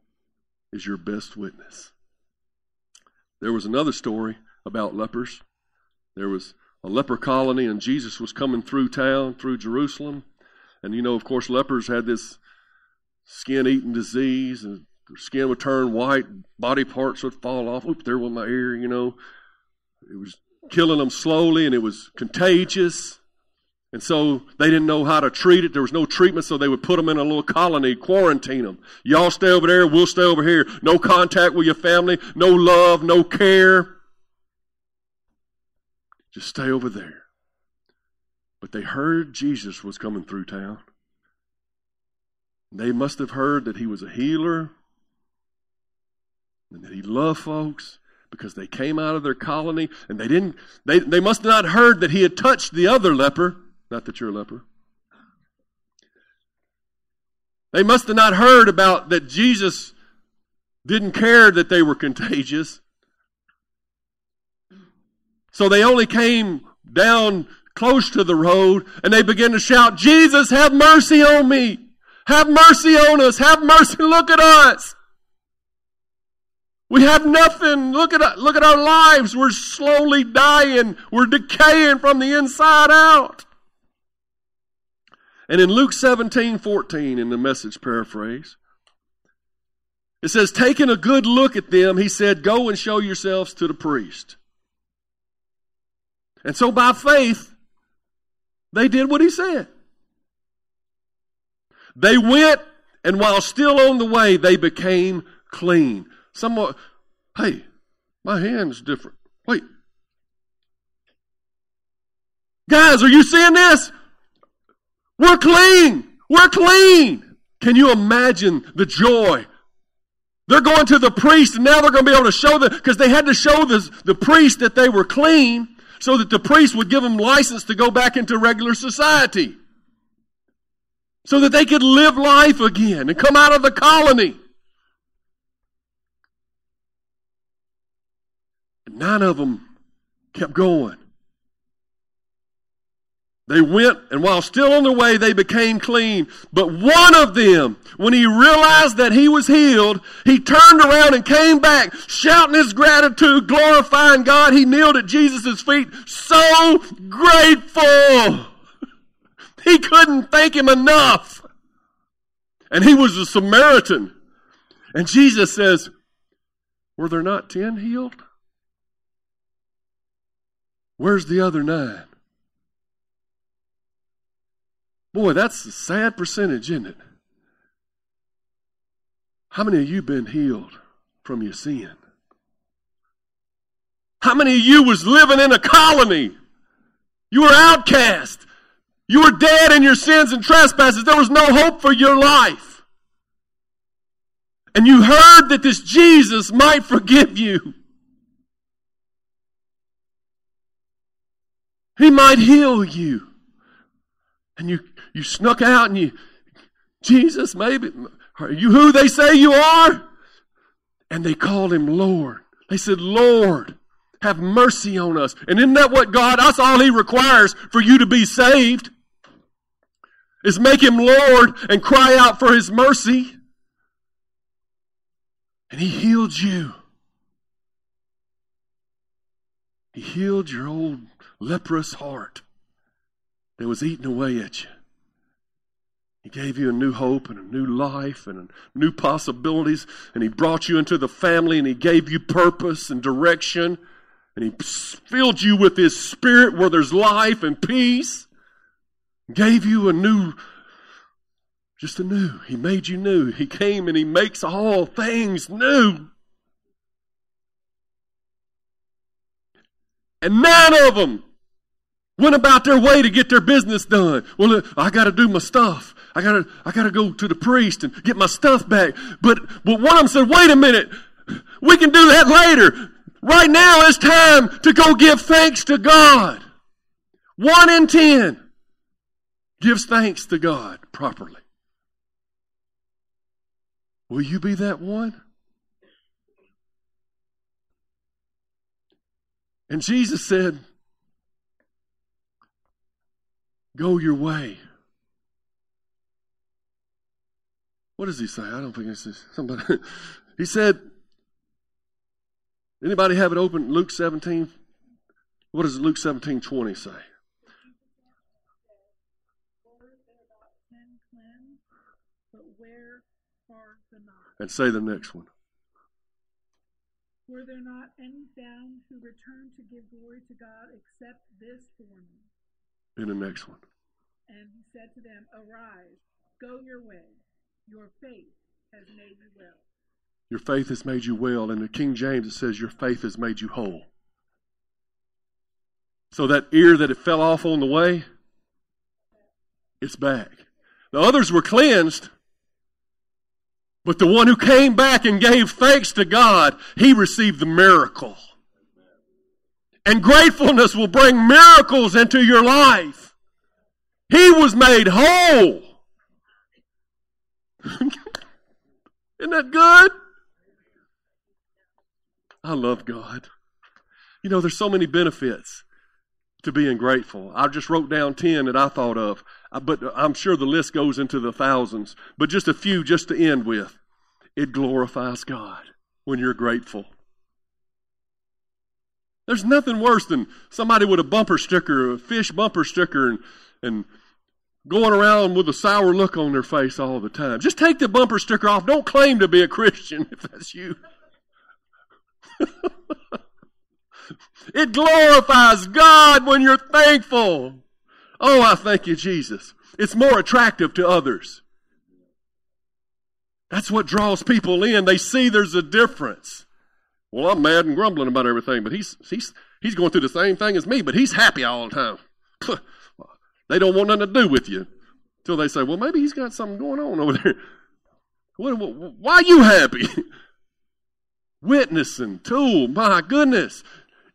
is your best witness. There was another story about lepers. There was a leper colony, and Jesus was coming through town, through Jerusalem. And you know, of course, lepers had this skin eating disease, and their skin would turn white, body parts would fall off. Oop, there went my ear, you know. It was killing them slowly, and it was contagious. And so they didn't know how to treat it. There was no treatment, so they would put them in a little colony, quarantine them. Y'all stay over there, we'll stay over here. No contact with your family, no love, no care. Just stay over there. But they heard Jesus was coming through town. They must have heard that he was a healer and that he loved folks because they came out of their colony and they didn't they, they must have not heard that he had touched the other leper not that you're a leper they must have not heard about that jesus didn't care that they were contagious so they only came down close to the road and they began to shout jesus have mercy on me have mercy on us have mercy look at us we have nothing. Look at, look at our lives. We're slowly dying. We're decaying from the inside out. And in Luke 17, 14, in the message paraphrase, it says, taking a good look at them, he said, Go and show yourselves to the priest. And so by faith, they did what he said. They went, and while still on the way, they became clean. Someone, hey, my hand's different. Wait. Guys, are you seeing this? We're clean. We're clean. Can you imagine the joy? They're going to the priest and now they're going to be able to show the, because they had to show the, the priest that they were clean so that the priest would give them license to go back into regular society. So that they could live life again and come out of the colony. Nine of them kept going. They went, and while still on their way, they became clean. But one of them, when he realized that he was healed, he turned around and came back, shouting his gratitude, glorifying God. He kneeled at Jesus' feet, so grateful. he couldn't thank him enough. And he was a Samaritan. And Jesus says, Were there not ten healed? Where's the other nine? Boy, that's a sad percentage, isn't it? How many of you been healed from your sin? How many of you was living in a colony? You were outcast. You were dead in your sins and trespasses. There was no hope for your life. And you heard that this Jesus might forgive you. He might heal you. And you, you snuck out and you, Jesus, maybe, are you who they say you are? And they called him Lord. They said, Lord, have mercy on us. And isn't that what God, that's all he requires for you to be saved? Is make him Lord and cry out for his mercy. And he healed you. He healed your old leprous heart that was eating away at you. He gave you a new hope and a new life and new possibilities, and He brought you into the family, and He gave you purpose and direction, and He filled you with His Spirit where there's life and peace. Gave you a new, just a new. He made you new. He came and He makes all things new. And nine of them went about their way to get their business done. Well, I got to do my stuff. I got to I got to go to the priest and get my stuff back. But but one of them said, "Wait a minute. We can do that later. Right now it's time to go give thanks to God." One in 10 gives thanks to God properly. Will you be that one? And Jesus said, Go your way. What does he say? I don't think it's somebody. he said, Anybody have it open? Luke 17. What does Luke 17 20 say? And say the next one. Were there not any found who returned to give glory to God except this foreman? In the next one. And he said to them, Arise, go your way. Your faith has made you well. Your faith has made you well. In the King James, it says, Your faith has made you whole. So that ear that it fell off on the way, it's back. The others were cleansed, but the one who came back and gave thanks to God, he received the miracle. And gratefulness will bring miracles into your life. He was made whole. Isn't that good? I love God. You know, there's so many benefits to being grateful. I just wrote down 10 that I thought of, uh, but I'm sure the list goes into the thousands. But just a few just to end with. It glorifies God when you're grateful. There's nothing worse than somebody with a bumper sticker, a fish bumper sticker, and, and going around with a sour look on their face all the time. Just take the bumper sticker off. Don't claim to be a Christian if that's you. it glorifies God when you're thankful. Oh, I thank you, Jesus. It's more attractive to others. That's what draws people in. They see there's a difference. Well, I'm mad and grumbling about everything, but he's he's he's going through the same thing as me, but he's happy all the time. they don't want nothing to do with you until they say, "Well, maybe he's got something going on over there." What? Why are you happy? Witnessing, tool, my goodness.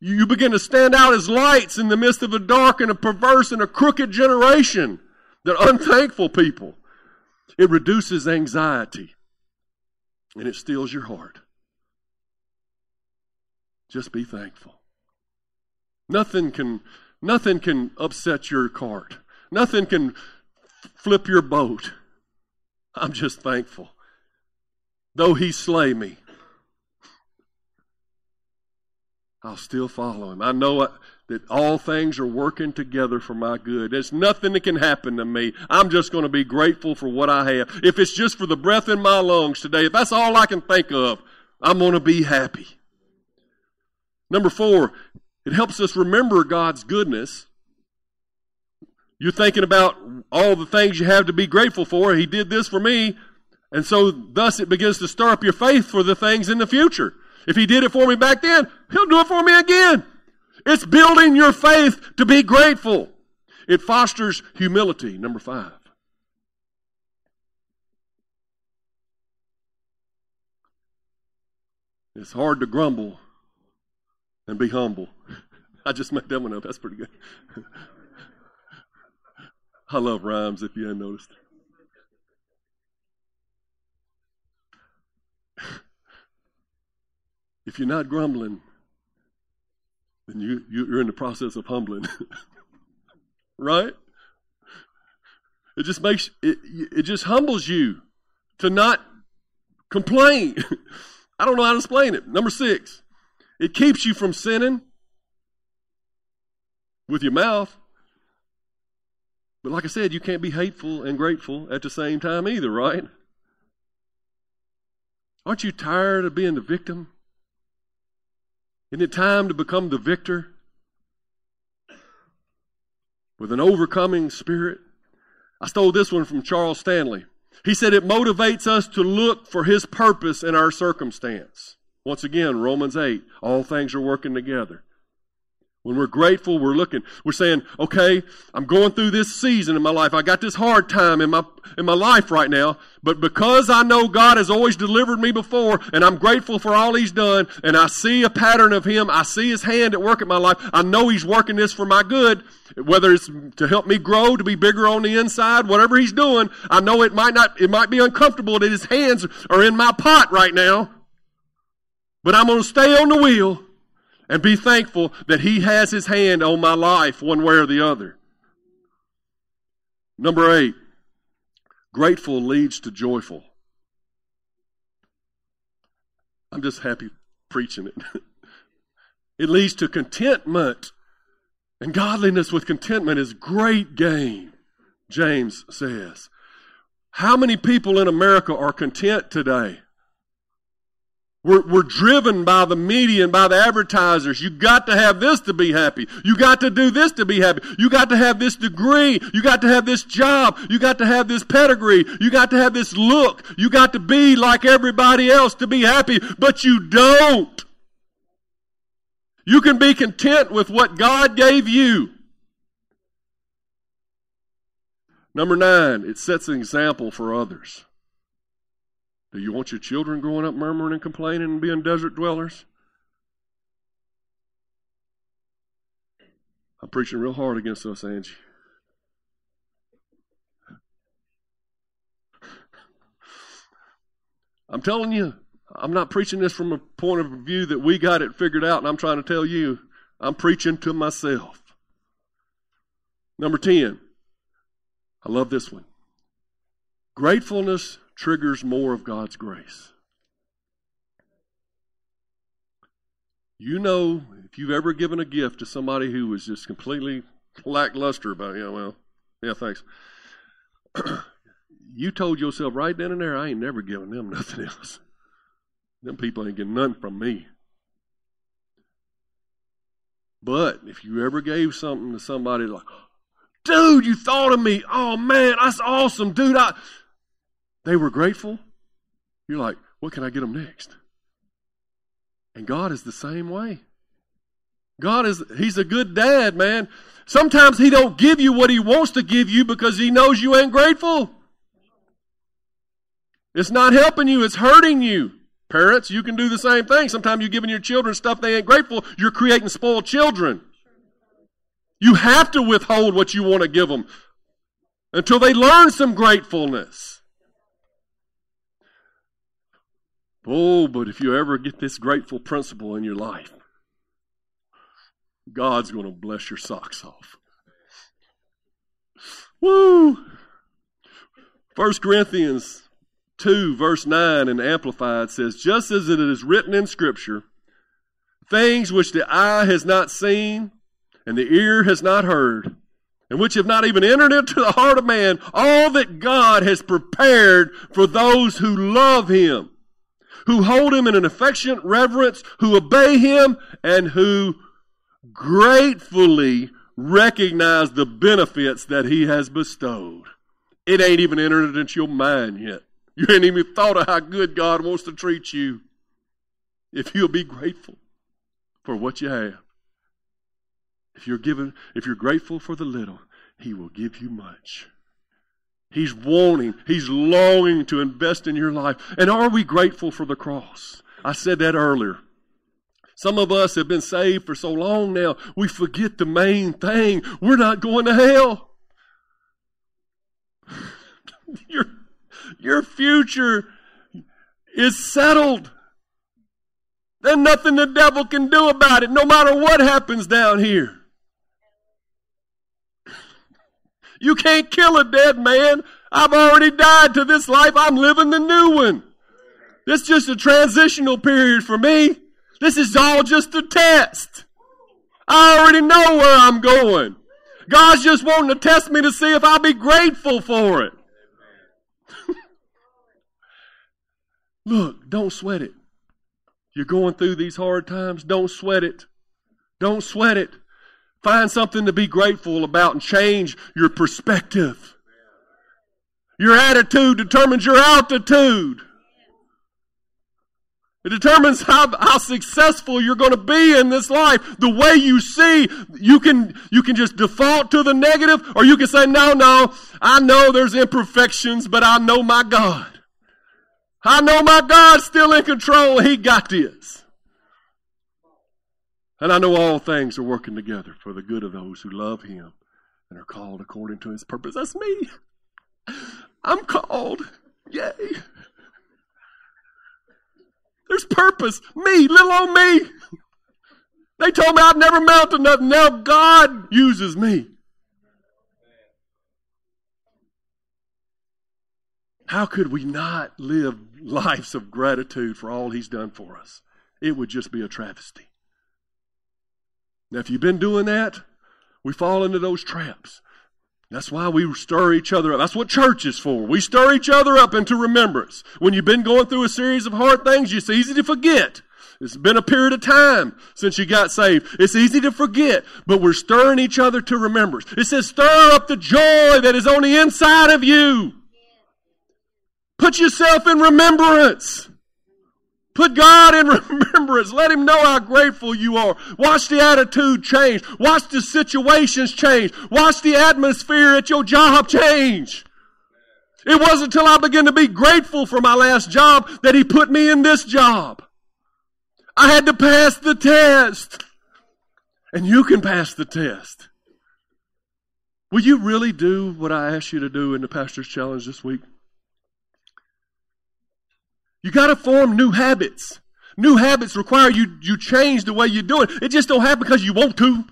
You begin to stand out as lights in the midst of a dark and a perverse and a crooked generation. They're unthankful people. It reduces anxiety and it steals your heart. Just be thankful. Nothing can, nothing can upset your cart. Nothing can flip your boat. I'm just thankful. Though he slay me, I'll still follow him. I know that all things are working together for my good. There's nothing that can happen to me. I'm just going to be grateful for what I have. If it's just for the breath in my lungs today, if that's all I can think of, I'm going to be happy. Number four, it helps us remember God's goodness. You're thinking about all the things you have to be grateful for. He did this for me. And so, thus, it begins to stir up your faith for the things in the future. If he did it for me back then, he'll do it for me again. It's building your faith to be grateful. It fosters humility, number five. It's hard to grumble and be humble. I just made that one up. That's pretty good. I love rhymes if you hadn't noticed. if you're not grumbling, then you, you're in the process of humbling. right? It just makes it it just humbles you to not complain. I don't know how to explain it. Number six, it keeps you from sinning with your mouth. But like I said, you can't be hateful and grateful at the same time either, right? Aren't you tired of being the victim? Isn't it time to become the victor with an overcoming spirit? I stole this one from Charles Stanley. He said it motivates us to look for his purpose in our circumstance. Once again, Romans 8, all things are working together. When we're grateful, we're looking, we're saying, okay, I'm going through this season in my life. I got this hard time in my, in my life right now, but because I know God has always delivered me before, and I'm grateful for all He's done, and I see a pattern of Him, I see His hand at work in my life, I know He's working this for my good, whether it's to help me grow, to be bigger on the inside, whatever He's doing, I know it might not, it might be uncomfortable that His hands are in my pot right now, but I'm going to stay on the wheel and be thankful that He has His hand on my life one way or the other. Number eight, grateful leads to joyful. I'm just happy preaching it. It leads to contentment. And godliness with contentment is great gain, James says. How many people in America are content today? We're, we're driven by the media and by the advertisers. You got to have this to be happy. You got to do this to be happy. You got to have this degree. You got to have this job. You got to have this pedigree. You got to have this look. You got to be like everybody else to be happy, but you don't. You can be content with what God gave you. Number nine, it sets an example for others. Do you want your children growing up murmuring and complaining and being desert dwellers? I'm preaching real hard against us, Angie. I'm telling you, I'm not preaching this from a point of view that we got it figured out, and I'm trying to tell you, I'm preaching to myself. Number 10, I love this one. Gratefulness triggers more of God's grace. You know, if you've ever given a gift to somebody who was just completely lackluster about, yeah, well, yeah, thanks. you told yourself right then and there, I ain't never giving them nothing else. Them people ain't getting nothing from me. But if you ever gave something to somebody like, dude, you thought of me. Oh man, that's awesome, dude. I they were grateful. You're like, what can I get them next? And God is the same way. God is he's a good dad, man. Sometimes he don't give you what he wants to give you because he knows you ain't grateful. It's not helping you, it's hurting you. Parents, you can do the same thing. Sometimes you're giving your children stuff they ain't grateful, you're creating spoiled children. You have to withhold what you want to give them until they learn some gratefulness. Oh, but if you ever get this grateful principle in your life, God's going to bless your socks off. Woo! 1 Corinthians 2, verse 9 in Amplified says, Just as it is written in Scripture, things which the eye has not seen and the ear has not heard, and which have not even entered into the heart of man, all that God has prepared for those who love Him who hold him in an affectionate reverence, who obey him, and who gratefully recognize the benefits that he has bestowed. It ain't even entered into your mind yet. You ain't even thought of how good God wants to treat you. If you'll be grateful for what you have. If you're given, if you're grateful for the little, he will give you much. He's wanting, He's longing to invest in your life. And are we grateful for the cross? I said that earlier. Some of us have been saved for so long now, we forget the main thing. We're not going to hell. your, your future is settled. There's nothing the devil can do about it, no matter what happens down here. You can't kill a dead man. I've already died to this life. I'm living the new one. This is just a transitional period for me. This is all just a test. I already know where I'm going. God's just wanting to test me to see if I'll be grateful for it. Look, don't sweat it. You're going through these hard times. Don't sweat it. Don't sweat it. Find something to be grateful about and change your perspective. Your attitude determines your altitude. It determines how, how successful you're going to be in this life. The way you see, you can, you can just default to the negative, or you can say, no, no, I know there's imperfections, but I know my God. I know my God's still in control. He got this. And I know all things are working together for the good of those who love him and are called according to his purpose. That's me. I'm called. Yay. There's purpose. Me, little old me. They told me I'd never amount to nothing. Now God uses me. How could we not live lives of gratitude for all He's done for us? It would just be a travesty. Now, if you've been doing that, we fall into those traps. That's why we stir each other up. That's what church is for. We stir each other up into remembrance. When you've been going through a series of hard things, it's easy to forget. It's been a period of time since you got saved. It's easy to forget, but we're stirring each other to remembrance. It says, stir up the joy that is on the inside of you. Put yourself in remembrance. Put God in remembrance. Let Him know how grateful you are. Watch the attitude change. Watch the situations change. Watch the atmosphere at your job change. It wasn't until I began to be grateful for my last job that He put me in this job. I had to pass the test. And you can pass the test. Will you really do what I asked you to do in the Pastor's Challenge this week? You got to form new habits. New habits require you, you change the way you do it. It just don't happen because you want to.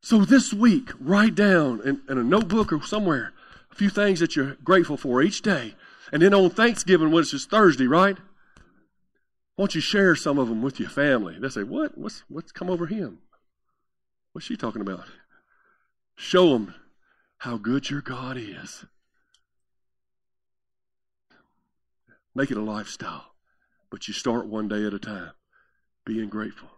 So this week, write down in, in a notebook or somewhere a few things that you're grateful for each day. And then on Thanksgiving, which is Thursday, right? Why don't you share some of them with your family? They say, "What? What's what's come over him? What's she talking about?" Show them how good your God is. Make it a lifestyle, but you start one day at a time, being grateful.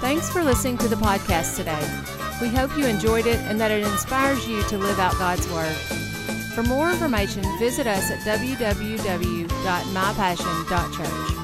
Thanks for listening to the podcast today. We hope you enjoyed it and that it inspires you to live out God's Word. For more information, visit us at www.mypassion.church.